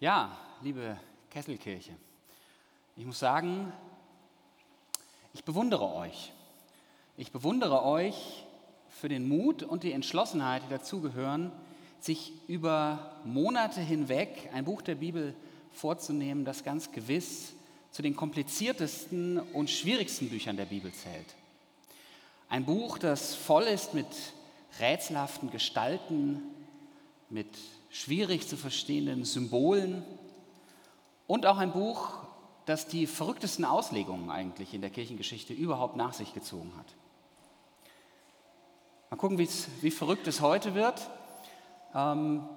Ja, liebe Kesselkirche, ich muss sagen, ich bewundere euch. Ich bewundere euch für den Mut und die Entschlossenheit, die dazugehören, sich über Monate hinweg ein Buch der Bibel vorzunehmen, das ganz gewiss zu den kompliziertesten und schwierigsten Büchern der Bibel zählt. Ein Buch, das voll ist mit rätselhaften Gestalten, mit schwierig zu verstehenden Symbolen und auch ein Buch, das die verrücktesten Auslegungen eigentlich in der Kirchengeschichte überhaupt nach sich gezogen hat. Mal gucken, wie verrückt es heute wird. Ähm,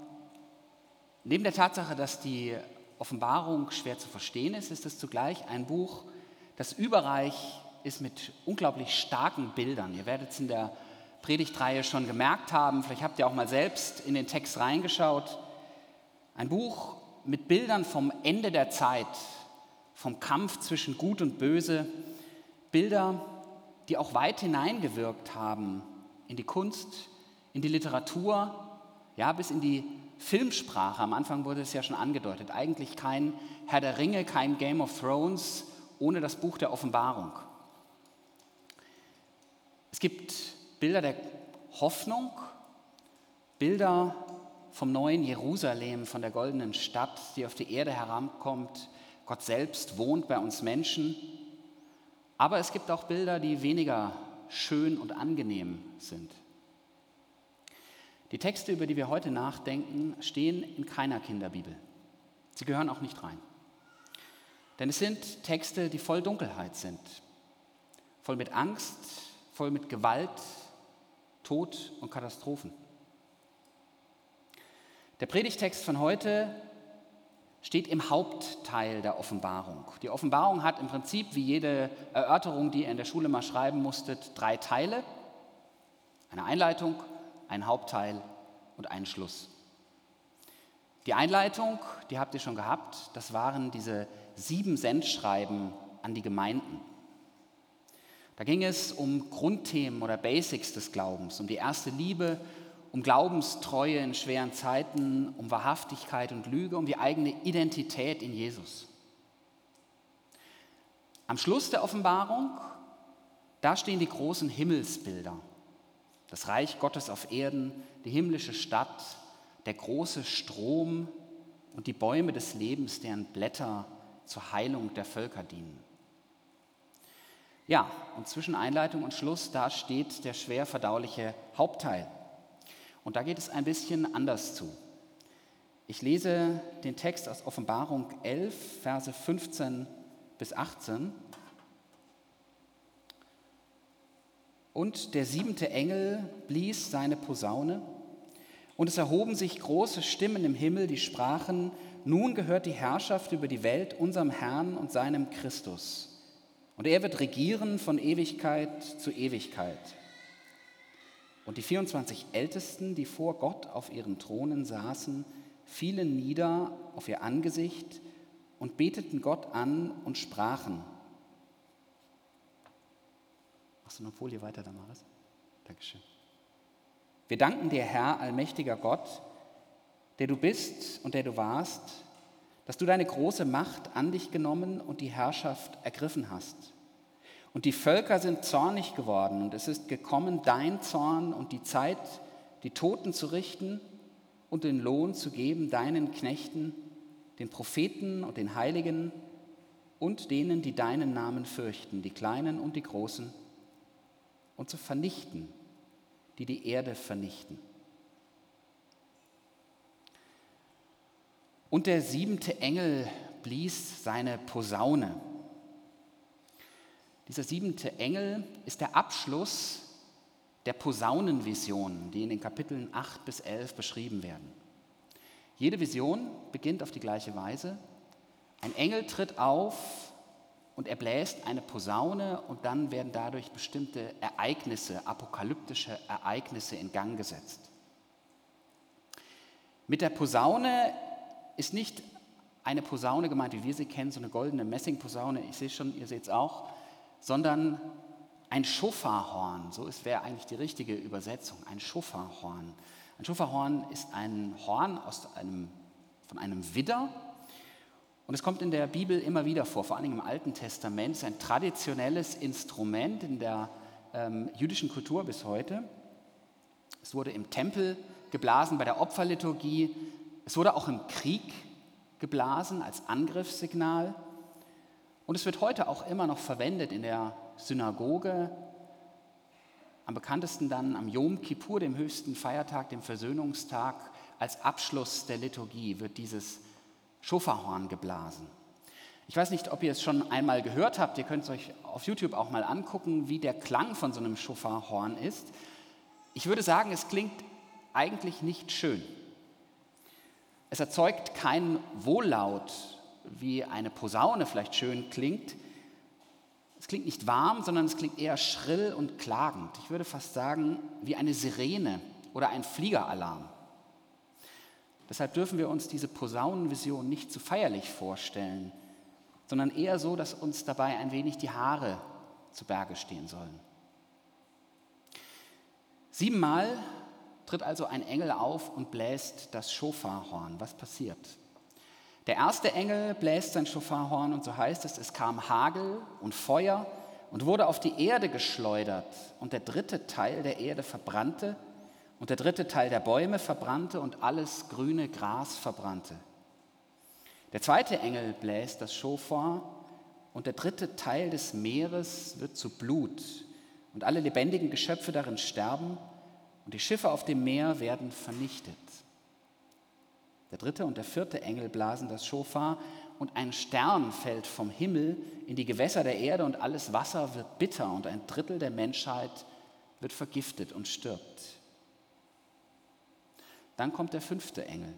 neben der Tatsache, dass die Offenbarung schwer zu verstehen ist, ist es zugleich ein Buch, das überreich ist mit unglaublich starken Bildern. Ihr werdet es in der Predigtreihe schon gemerkt haben, vielleicht habt ihr auch mal selbst in den Text reingeschaut. Ein Buch mit Bildern vom Ende der Zeit, vom Kampf zwischen Gut und Böse. Bilder, die auch weit hineingewirkt haben in die Kunst, in die Literatur, ja, bis in die Filmsprache. Am Anfang wurde es ja schon angedeutet. Eigentlich kein Herr der Ringe, kein Game of Thrones ohne das Buch der Offenbarung. Es gibt Bilder der Hoffnung, Bilder vom neuen Jerusalem, von der goldenen Stadt, die auf die Erde herankommt. Gott selbst wohnt bei uns Menschen. Aber es gibt auch Bilder, die weniger schön und angenehm sind. Die Texte, über die wir heute nachdenken, stehen in keiner Kinderbibel. Sie gehören auch nicht rein. Denn es sind Texte, die voll Dunkelheit sind, voll mit Angst, voll mit Gewalt, Tod und Katastrophen. Der Predigtext von heute steht im Hauptteil der Offenbarung. Die Offenbarung hat im Prinzip, wie jede Erörterung, die ihr in der Schule mal schreiben musstet, drei Teile. Eine Einleitung, ein Hauptteil und einen Schluss. Die Einleitung, die habt ihr schon gehabt, das waren diese sieben Sendschreiben an die Gemeinden. Da ging es um Grundthemen oder Basics des Glaubens, um die erste Liebe, um Glaubenstreue in schweren Zeiten, um Wahrhaftigkeit und Lüge, um die eigene Identität in Jesus. Am Schluss der Offenbarung, da stehen die großen Himmelsbilder. Das Reich Gottes auf Erden, die himmlische Stadt, der große Strom und die Bäume des Lebens, deren Blätter zur Heilung der Völker dienen. Ja, und zwischen Einleitung und Schluss, da steht der schwer verdauliche Hauptteil. Und da geht es ein bisschen anders zu. Ich lese den Text aus Offenbarung 11, Verse 15 bis 18. Und der siebente Engel blies seine Posaune, und es erhoben sich große Stimmen im Himmel, die sprachen, nun gehört die Herrschaft über die Welt unserem Herrn und seinem Christus und er wird regieren von Ewigkeit zu Ewigkeit. Und die 24 Ältesten, die vor Gott auf ihren Thronen saßen, fielen nieder auf ihr Angesicht und beteten Gott an und sprachen. Machst du noch Folie weiter, Damaris? Dankeschön. Wir danken dir, Herr, allmächtiger Gott, der du bist und der du warst, dass du deine große Macht an dich genommen und die Herrschaft ergriffen hast. Und die Völker sind zornig geworden und es ist gekommen dein Zorn und die Zeit, die Toten zu richten und den Lohn zu geben deinen Knechten, den Propheten und den Heiligen und denen, die deinen Namen fürchten, die Kleinen und die Großen, und zu vernichten, die die Erde vernichten. Und der siebente Engel blies seine Posaune. Dieser siebente Engel ist der Abschluss der Posaunenvisionen, die in den Kapiteln 8 bis 11 beschrieben werden. Jede Vision beginnt auf die gleiche Weise. Ein Engel tritt auf und er bläst eine Posaune und dann werden dadurch bestimmte Ereignisse, apokalyptische Ereignisse in Gang gesetzt. Mit der Posaune ist nicht eine Posaune gemeint, wie wir sie kennen, so eine goldene Messingposaune, ich sehe schon, ihr seht es auch, sondern ein Schofarhorn, so wäre eigentlich die richtige Übersetzung, ein Schofarhorn. Ein Schofarhorn ist ein Horn aus einem, von einem Widder Und es kommt in der Bibel immer wieder vor, vor allem im Alten Testament. Es ist ein traditionelles Instrument in der ähm, jüdischen Kultur bis heute. Es wurde im Tempel geblasen bei der Opferliturgie. Es wurde auch im Krieg geblasen als Angriffssignal. Und es wird heute auch immer noch verwendet in der Synagoge. Am bekanntesten dann am Yom Kippur, dem höchsten Feiertag, dem Versöhnungstag, als Abschluss der Liturgie wird dieses Schoferhorn geblasen. Ich weiß nicht, ob ihr es schon einmal gehört habt. Ihr könnt es euch auf YouTube auch mal angucken, wie der Klang von so einem Schoferhorn ist. Ich würde sagen, es klingt eigentlich nicht schön. Es erzeugt keinen Wohllaut, wie eine Posaune vielleicht schön klingt. Es klingt nicht warm, sondern es klingt eher schrill und klagend. Ich würde fast sagen, wie eine Sirene oder ein Fliegeralarm. Deshalb dürfen wir uns diese Posaunenvision nicht zu feierlich vorstellen, sondern eher so, dass uns dabei ein wenig die Haare zu Berge stehen sollen. Siebenmal tritt also ein Engel auf und bläst das Schofarhorn. Was passiert? Der erste Engel bläst sein Schofarhorn und so heißt es, es kam Hagel und Feuer und wurde auf die Erde geschleudert und der dritte Teil der Erde verbrannte und der dritte Teil der Bäume verbrannte und alles grüne Gras verbrannte. Der zweite Engel bläst das Schofar und der dritte Teil des Meeres wird zu Blut und alle lebendigen Geschöpfe darin sterben und die Schiffe auf dem Meer werden vernichtet. Der dritte und der vierte Engel blasen das Schofar und ein Stern fällt vom Himmel in die Gewässer der Erde und alles Wasser wird bitter und ein Drittel der Menschheit wird vergiftet und stirbt. Dann kommt der fünfte Engel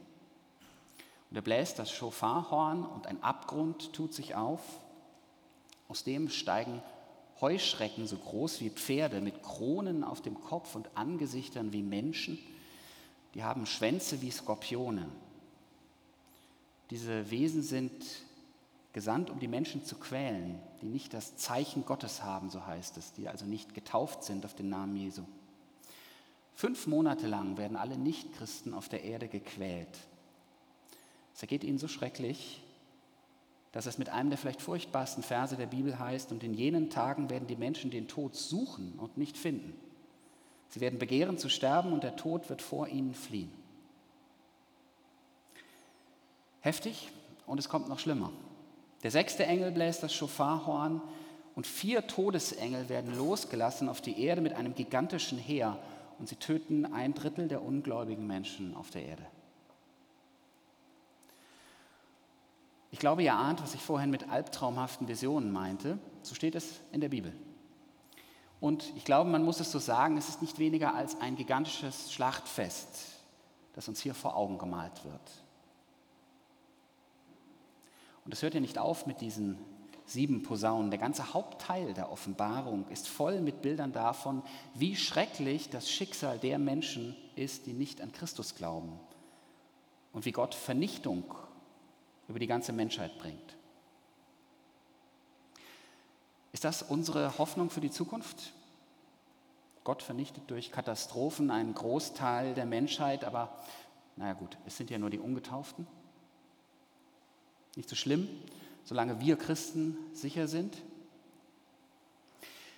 und er bläst das Schofarhorn und ein Abgrund tut sich auf. Aus dem steigen Heuschrecken so groß wie Pferde mit Kronen auf dem Kopf und Angesichtern wie Menschen. Die haben Schwänze wie Skorpione. Diese Wesen sind gesandt, um die Menschen zu quälen, die nicht das Zeichen Gottes haben, so heißt es, die also nicht getauft sind auf den Namen Jesu. Fünf Monate lang werden alle Nichtchristen auf der Erde gequält. Es ergeht ihnen so schrecklich, dass es mit einem der vielleicht furchtbarsten Verse der Bibel heißt, und in jenen Tagen werden die Menschen den Tod suchen und nicht finden. Sie werden begehren zu sterben und der Tod wird vor ihnen fliehen. Heftig und es kommt noch schlimmer. Der sechste Engel bläst das Schofarhorn und vier Todesengel werden losgelassen auf die Erde mit einem gigantischen Heer und sie töten ein Drittel der ungläubigen Menschen auf der Erde. Ich glaube, ihr ahnt, was ich vorhin mit albtraumhaften Visionen meinte. So steht es in der Bibel. Und ich glaube, man muss es so sagen, es ist nicht weniger als ein gigantisches Schlachtfest, das uns hier vor Augen gemalt wird. Und es hört ja nicht auf mit diesen sieben Posaunen. Der ganze Hauptteil der Offenbarung ist voll mit Bildern davon, wie schrecklich das Schicksal der Menschen ist, die nicht an Christus glauben. Und wie Gott Vernichtung über die ganze Menschheit bringt. Ist das unsere Hoffnung für die Zukunft? Gott vernichtet durch Katastrophen einen Großteil der Menschheit, aber naja gut, es sind ja nur die Ungetauften. Nicht so schlimm, solange wir Christen sicher sind.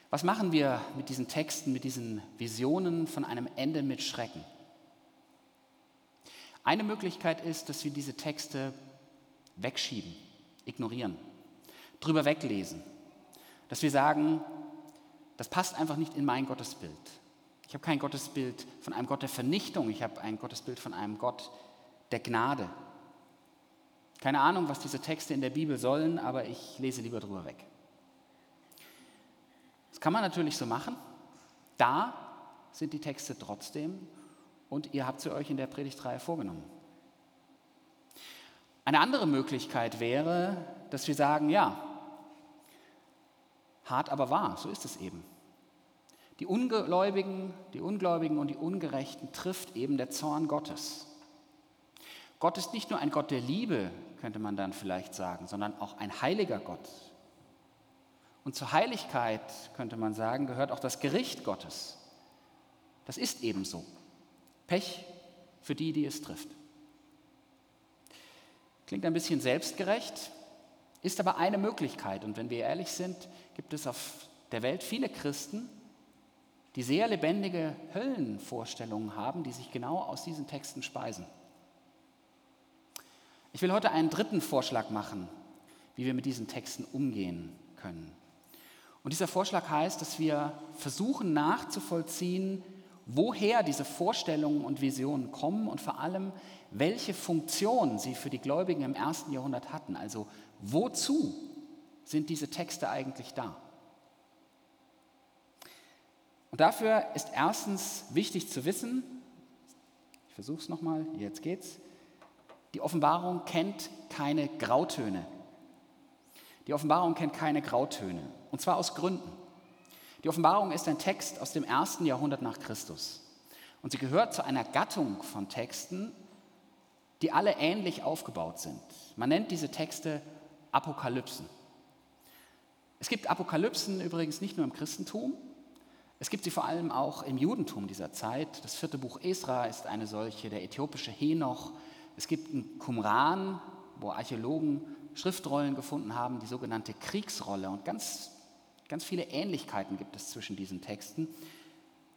Was machen wir mit diesen Texten, mit diesen Visionen von einem Ende mit Schrecken? Eine Möglichkeit ist, dass wir diese Texte wegschieben, ignorieren, drüber weglesen. Dass wir sagen, das passt einfach nicht in mein Gottesbild. Ich habe kein Gottesbild von einem Gott der Vernichtung, ich habe ein Gottesbild von einem Gott der Gnade. Keine Ahnung, was diese Texte in der Bibel sollen, aber ich lese lieber drüber weg. Das kann man natürlich so machen. Da sind die Texte trotzdem und ihr habt sie euch in der Predigtreihe vorgenommen. Eine andere Möglichkeit wäre, dass wir sagen, ja, hart aber wahr, so ist es eben. Die Ungläubigen, die Ungläubigen und die Ungerechten trifft eben der Zorn Gottes. Gott ist nicht nur ein Gott der Liebe, könnte man dann vielleicht sagen, sondern auch ein heiliger Gott. Und zur Heiligkeit, könnte man sagen, gehört auch das Gericht Gottes. Das ist eben so. Pech für die, die es trifft. Klingt ein bisschen selbstgerecht, ist aber eine Möglichkeit. Und wenn wir ehrlich sind, gibt es auf der Welt viele Christen, die sehr lebendige Höllenvorstellungen haben, die sich genau aus diesen Texten speisen. Ich will heute einen dritten Vorschlag machen, wie wir mit diesen Texten umgehen können. Und dieser Vorschlag heißt, dass wir versuchen nachzuvollziehen, woher diese Vorstellungen und Visionen kommen und vor allem, welche Funktion sie für die Gläubigen im ersten Jahrhundert hatten. Also wozu sind diese Texte eigentlich da? Und dafür ist erstens wichtig zu wissen, ich versuche es nochmal, jetzt geht's, die Offenbarung kennt keine Grautöne. Die Offenbarung kennt keine Grautöne. Und zwar aus Gründen. Die Offenbarung ist ein Text aus dem ersten Jahrhundert nach Christus. Und sie gehört zu einer Gattung von Texten, die alle ähnlich aufgebaut sind. Man nennt diese Texte Apokalypsen. Es gibt Apokalypsen übrigens nicht nur im Christentum, es gibt sie vor allem auch im Judentum dieser Zeit. Das vierte Buch Esra ist eine solche, der äthiopische Henoch. Es gibt ein Qumran, wo Archäologen Schriftrollen gefunden haben, die sogenannte Kriegsrolle. Und ganz, ganz viele Ähnlichkeiten gibt es zwischen diesen Texten.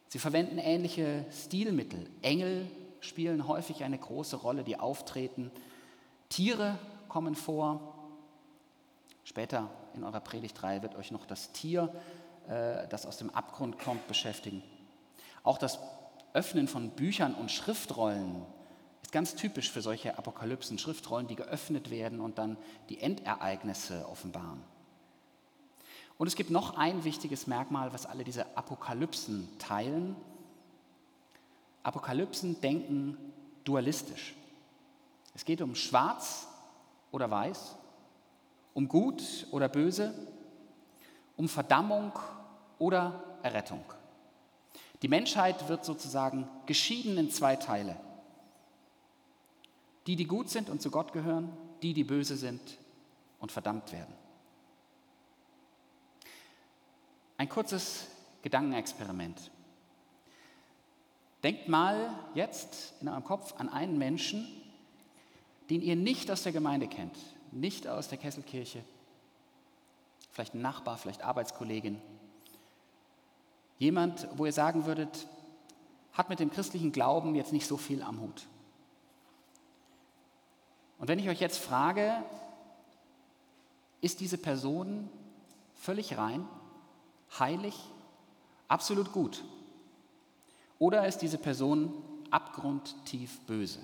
Sie verwenden ähnliche Stilmittel. Engel spielen häufig eine große Rolle, die auftreten. Tiere kommen vor. Später in eurer Predigtreihe wird euch noch das Tier äh, das aus dem Abgrund kommt, beschäftigen. Auch das Öffnen von Büchern und Schriftrollen ist ganz typisch für solche Apokalypsen, Schriftrollen, die geöffnet werden und dann die Endereignisse offenbaren. Und es gibt noch ein wichtiges Merkmal, was alle diese Apokalypsen teilen. Apokalypsen denken dualistisch. Es geht um schwarz oder weiß, um gut oder böse, um Verdammung oder Errettung. Die Menschheit wird sozusagen geschieden in zwei Teile. Die, die gut sind und zu Gott gehören, die, die böse sind und verdammt werden. Ein kurzes Gedankenexperiment. Denkt mal jetzt in eurem Kopf an einen Menschen, den ihr nicht aus der Gemeinde kennt, nicht aus der Kesselkirche, vielleicht ein Nachbar, vielleicht Arbeitskollegin, Jemand, wo ihr sagen würdet, hat mit dem christlichen Glauben jetzt nicht so viel am Hut. Und wenn ich euch jetzt frage, ist diese Person völlig rein, heilig, absolut gut? Oder ist diese Person abgrundtief böse?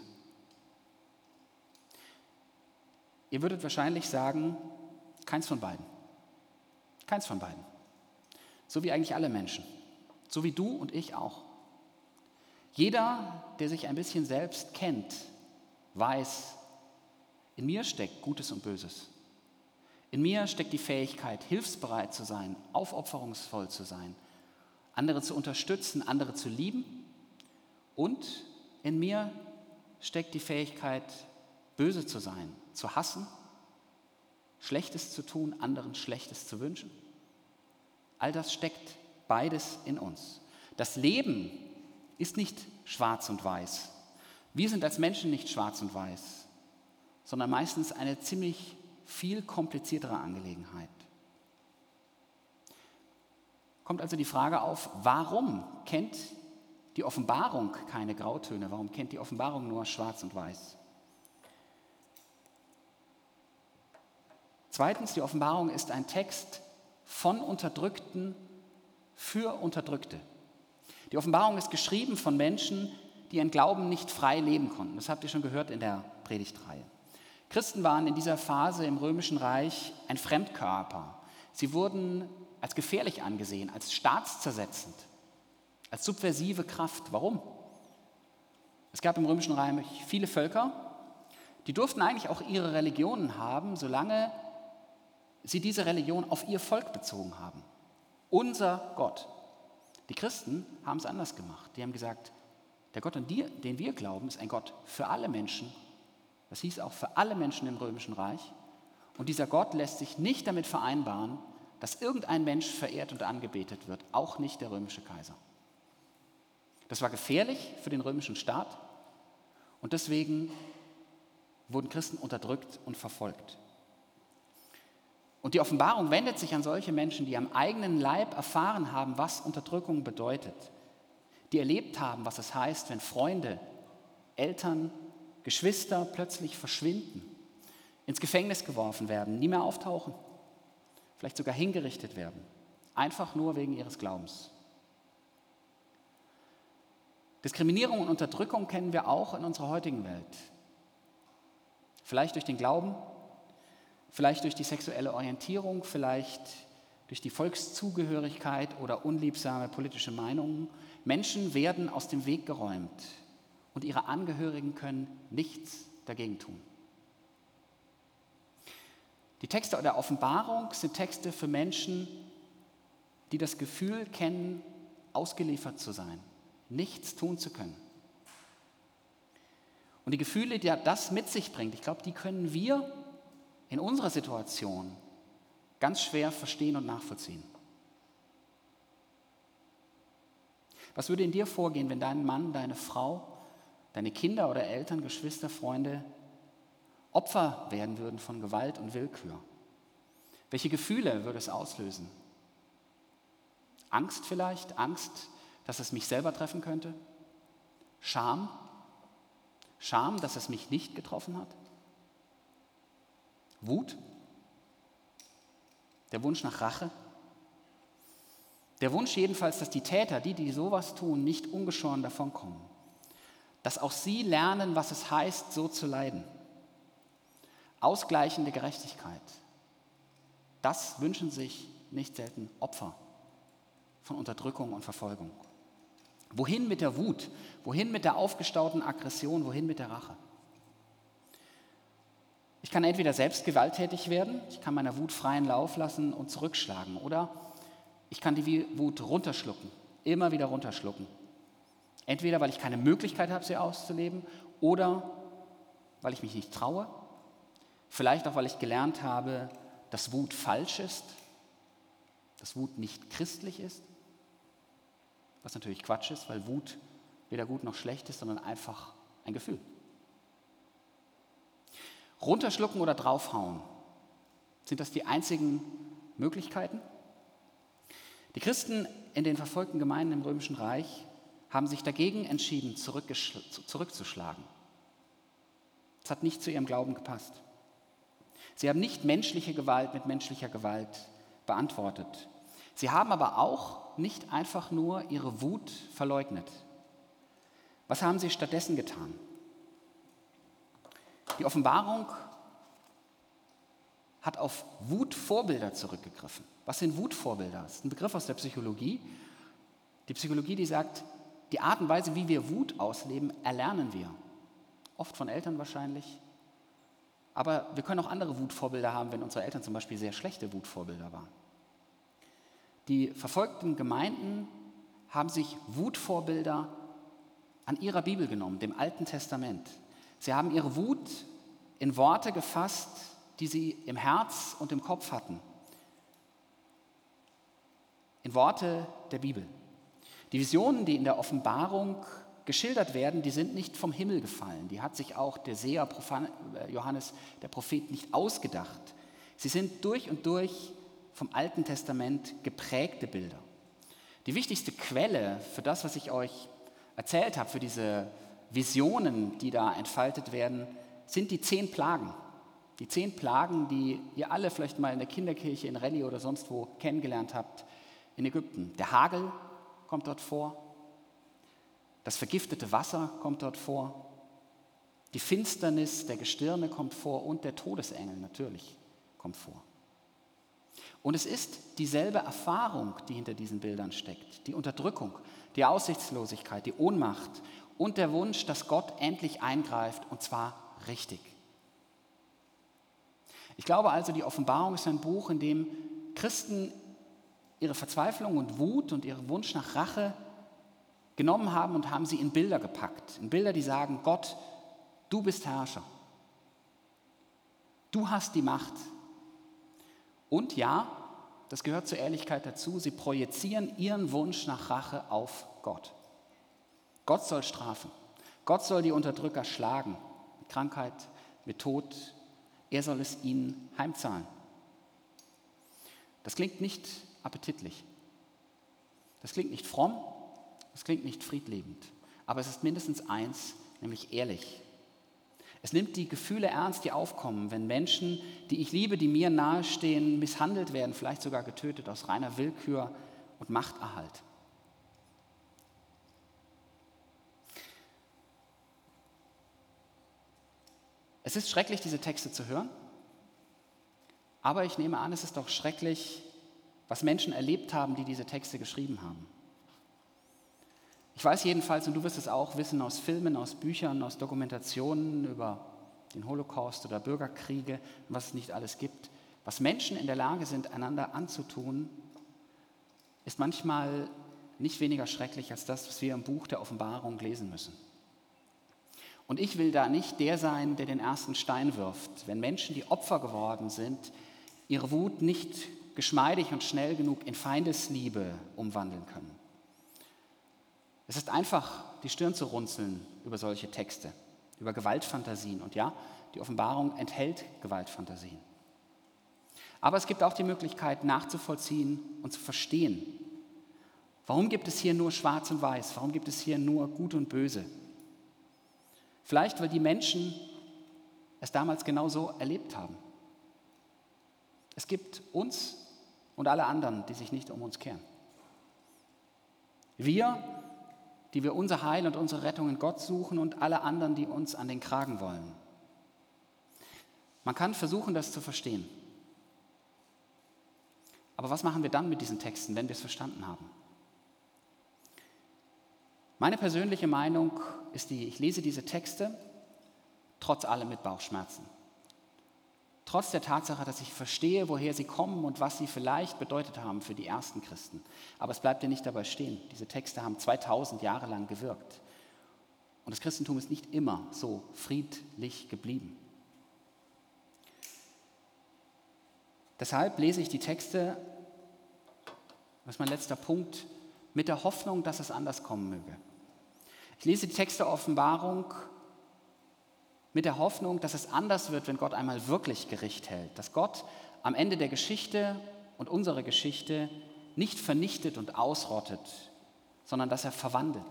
Ihr würdet wahrscheinlich sagen, keins von beiden. Keins von beiden. So wie eigentlich alle Menschen. So wie du und ich auch. Jeder, der sich ein bisschen selbst kennt, weiß, in mir steckt Gutes und Böses. In mir steckt die Fähigkeit, hilfsbereit zu sein, aufopferungsvoll zu sein, andere zu unterstützen, andere zu lieben. Und in mir steckt die Fähigkeit, böse zu sein, zu hassen, Schlechtes zu tun, anderen Schlechtes zu wünschen. All das steckt beides in uns. Das Leben ist nicht schwarz und weiß. Wir sind als Menschen nicht schwarz und weiß, sondern meistens eine ziemlich viel kompliziertere Angelegenheit. Kommt also die Frage auf, warum kennt die Offenbarung keine Grautöne? Warum kennt die Offenbarung nur schwarz und weiß? Zweitens, die Offenbarung ist ein Text von Unterdrückten für Unterdrückte. Die Offenbarung ist geschrieben von Menschen, die ihren Glauben nicht frei leben konnten. Das habt ihr schon gehört in der Predigtreihe. Christen waren in dieser Phase im Römischen Reich ein Fremdkörper. Sie wurden als gefährlich angesehen, als staatszersetzend, als subversive Kraft. Warum? Es gab im Römischen Reich viele Völker, die durften eigentlich auch ihre Religionen haben, solange sie diese Religion auf ihr Volk bezogen haben. Unser Gott. Die Christen haben es anders gemacht. Die haben gesagt, der Gott, an den wir glauben, ist ein Gott für alle Menschen. Das hieß auch für alle Menschen im Römischen Reich. Und dieser Gott lässt sich nicht damit vereinbaren, dass irgendein Mensch verehrt und angebetet wird, auch nicht der römische Kaiser. Das war gefährlich für den römischen Staat und deswegen wurden Christen unterdrückt und verfolgt. Und die Offenbarung wendet sich an solche Menschen, die am eigenen Leib erfahren haben, was Unterdrückung bedeutet, die erlebt haben, was es heißt, wenn Freunde, Eltern, Geschwister plötzlich verschwinden, ins Gefängnis geworfen werden, nie mehr auftauchen, vielleicht sogar hingerichtet werden, einfach nur wegen ihres Glaubens. Diskriminierung und Unterdrückung kennen wir auch in unserer heutigen Welt. Vielleicht durch den Glauben, vielleicht durch die sexuelle Orientierung, vielleicht durch die Volkszugehörigkeit oder unliebsame politische Meinungen. Menschen werden aus dem Weg geräumt und ihre Angehörigen können nichts dagegen tun. Die Texte der Offenbarung sind Texte für Menschen, die das Gefühl kennen, ausgeliefert zu sein, nichts tun zu können. Und die Gefühle, die das mit sich bringt, ich glaube, die können wir in unserer Situation ganz schwer verstehen und nachvollziehen. Was würde in dir vorgehen, wenn dein Mann, deine Frau, deine Kinder oder Eltern, Geschwister, Freunde Opfer werden würden von Gewalt und Willkür? Welche Gefühle würde es auslösen? Angst vielleicht? Angst, dass es mich selber treffen könnte? Scham? Scham, dass es mich nicht getroffen hat? Wut, der Wunsch nach Rache, der Wunsch jedenfalls, dass die Täter, die, die sowas tun, nicht ungeschoren davonkommen, dass auch sie lernen, was es heißt, so zu leiden. Ausgleichende Gerechtigkeit, das wünschen sich nicht selten Opfer von Unterdrückung und Verfolgung. Wohin mit der Wut? Wohin mit der aufgestauten Aggression? Wohin mit der Rache? Ich kann entweder selbst gewalttätig werden, ich kann meiner Wut freien Lauf lassen und zurückschlagen, oder ich kann die Wut runterschlucken, immer wieder runterschlucken. Entweder weil ich keine Möglichkeit habe, sie auszuleben, oder weil ich mich nicht traue, vielleicht auch weil ich gelernt habe, dass Wut falsch ist, dass Wut nicht christlich ist, was natürlich Quatsch ist, weil Wut weder gut noch schlecht ist, sondern einfach ein Gefühl. Runterschlucken oder draufhauen. Sind das die einzigen Möglichkeiten? Die Christen in den verfolgten Gemeinden im Römischen Reich haben sich dagegen entschieden, zurückzuschlagen. Es hat nicht zu ihrem Glauben gepasst. Sie haben nicht menschliche Gewalt mit menschlicher Gewalt beantwortet. Sie haben aber auch nicht einfach nur ihre Wut verleugnet. Was haben sie stattdessen getan? Die Offenbarung hat auf Wutvorbilder zurückgegriffen. Was sind Wutvorbilder? Das ist ein Begriff aus der Psychologie. Die Psychologie, die sagt, die Art und Weise, wie wir Wut ausleben, erlernen wir. Oft von Eltern wahrscheinlich. Aber wir können auch andere Wutvorbilder haben, wenn unsere Eltern zum Beispiel sehr schlechte Wutvorbilder waren. Die verfolgten Gemeinden haben sich Wutvorbilder an ihrer Bibel genommen, dem Alten Testament. Sie haben ihre Wut in Worte gefasst, die sie im Herz und im Kopf hatten. In Worte der Bibel. Die Visionen, die in der Offenbarung geschildert werden, die sind nicht vom Himmel gefallen. Die hat sich auch der Seher äh, Johannes, der Prophet, nicht ausgedacht. Sie sind durch und durch vom Alten Testament geprägte Bilder. Die wichtigste Quelle für das, was ich euch erzählt habe, für diese Visionen, die da entfaltet werden, sind die zehn Plagen. Die zehn Plagen, die ihr alle vielleicht mal in der Kinderkirche in Rallye oder sonst wo kennengelernt habt in Ägypten. Der Hagel kommt dort vor. Das vergiftete Wasser kommt dort vor. Die Finsternis der Gestirne kommt vor und der Todesengel natürlich kommt vor. Und es ist dieselbe Erfahrung, die hinter diesen Bildern steckt. Die Unterdrückung, die Aussichtslosigkeit, die Ohnmacht und der Wunsch, dass Gott endlich eingreift und zwar richtig. Ich glaube also, die Offenbarung ist ein Buch, in dem Christen ihre Verzweiflung und Wut und ihren Wunsch nach Rache genommen haben und haben sie in Bilder gepackt. In Bilder, die sagen, Gott, du bist Herrscher. Du hast die Macht. Und ja, das gehört zur Ehrlichkeit dazu, sie projizieren ihren Wunsch nach Rache auf Gott. Gott soll strafen. Gott soll die Unterdrücker schlagen. Mit Krankheit, mit Tod. Er soll es ihnen heimzahlen. Das klingt nicht appetitlich. Das klingt nicht fromm, das klingt nicht friedlebend. Aber es ist mindestens eins, nämlich ehrlich. Es nimmt die Gefühle ernst, die aufkommen, wenn Menschen, die ich liebe, die mir nahestehen, misshandelt werden, vielleicht sogar getötet aus reiner Willkür und Machterhalt. Es ist schrecklich, diese Texte zu hören, aber ich nehme an, es ist auch schrecklich, was Menschen erlebt haben, die diese Texte geschrieben haben. Ich weiß jedenfalls, und du wirst es auch wissen aus Filmen, aus Büchern, aus Dokumentationen über den Holocaust oder Bürgerkriege, was es nicht alles gibt, was Menschen in der Lage sind, einander anzutun, ist manchmal nicht weniger schrecklich als das, was wir im Buch der Offenbarung lesen müssen. Und ich will da nicht der sein, der den ersten Stein wirft, wenn Menschen, die Opfer geworden sind, ihre Wut nicht geschmeidig und schnell genug in Feindesliebe umwandeln können. Es ist einfach, die Stirn zu runzeln über solche Texte, über Gewaltfantasien. Und ja, die Offenbarung enthält Gewaltfantasien. Aber es gibt auch die Möglichkeit nachzuvollziehen und zu verstehen. Warum gibt es hier nur Schwarz und Weiß? Warum gibt es hier nur Gut und Böse? Vielleicht, weil die Menschen es damals genauso erlebt haben. Es gibt uns und alle anderen, die sich nicht um uns kehren. Wir die wir unser Heil und unsere Rettung in Gott suchen und alle anderen, die uns an den Kragen wollen. Man kann versuchen, das zu verstehen. Aber was machen wir dann mit diesen Texten, wenn wir es verstanden haben? Meine persönliche Meinung ist die, ich lese diese Texte trotz allem mit Bauchschmerzen. Trotz der Tatsache, dass ich verstehe, woher sie kommen und was sie vielleicht bedeutet haben für die ersten Christen. Aber es bleibt ja nicht dabei stehen. Diese Texte haben 2000 Jahre lang gewirkt. Und das Christentum ist nicht immer so friedlich geblieben. Deshalb lese ich die Texte, das ist mein letzter Punkt, mit der Hoffnung, dass es anders kommen möge. Ich lese die Texte Offenbarung mit der Hoffnung, dass es anders wird, wenn Gott einmal wirklich Gericht hält, dass Gott am Ende der Geschichte und unserer Geschichte nicht vernichtet und ausrottet, sondern dass er verwandelt.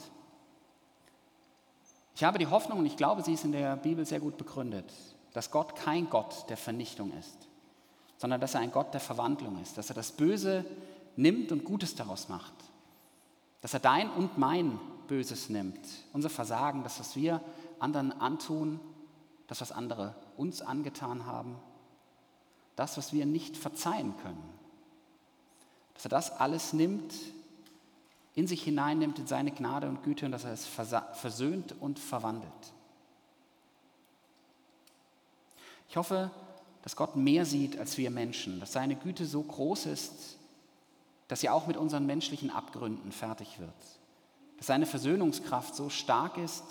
Ich habe die Hoffnung, und ich glaube, sie ist in der Bibel sehr gut begründet, dass Gott kein Gott der Vernichtung ist, sondern dass er ein Gott der Verwandlung ist, dass er das Böse nimmt und Gutes daraus macht, dass er dein und mein Böses nimmt, unser Versagen, das, was wir anderen antun das, was andere uns angetan haben, das, was wir nicht verzeihen können. Dass er das alles nimmt, in sich hineinnimmt, in seine Gnade und Güte und dass er es versöhnt und verwandelt. Ich hoffe, dass Gott mehr sieht als wir Menschen, dass seine Güte so groß ist, dass sie auch mit unseren menschlichen Abgründen fertig wird, dass seine Versöhnungskraft so stark ist,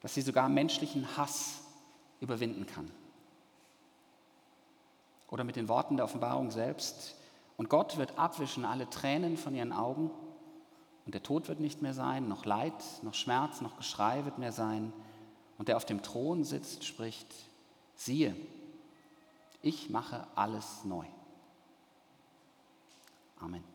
dass sie sogar menschlichen Hass überwinden kann. Oder mit den Worten der Offenbarung selbst, und Gott wird abwischen alle Tränen von ihren Augen, und der Tod wird nicht mehr sein, noch Leid, noch Schmerz, noch Geschrei wird mehr sein, und der auf dem Thron sitzt, spricht, siehe, ich mache alles neu. Amen.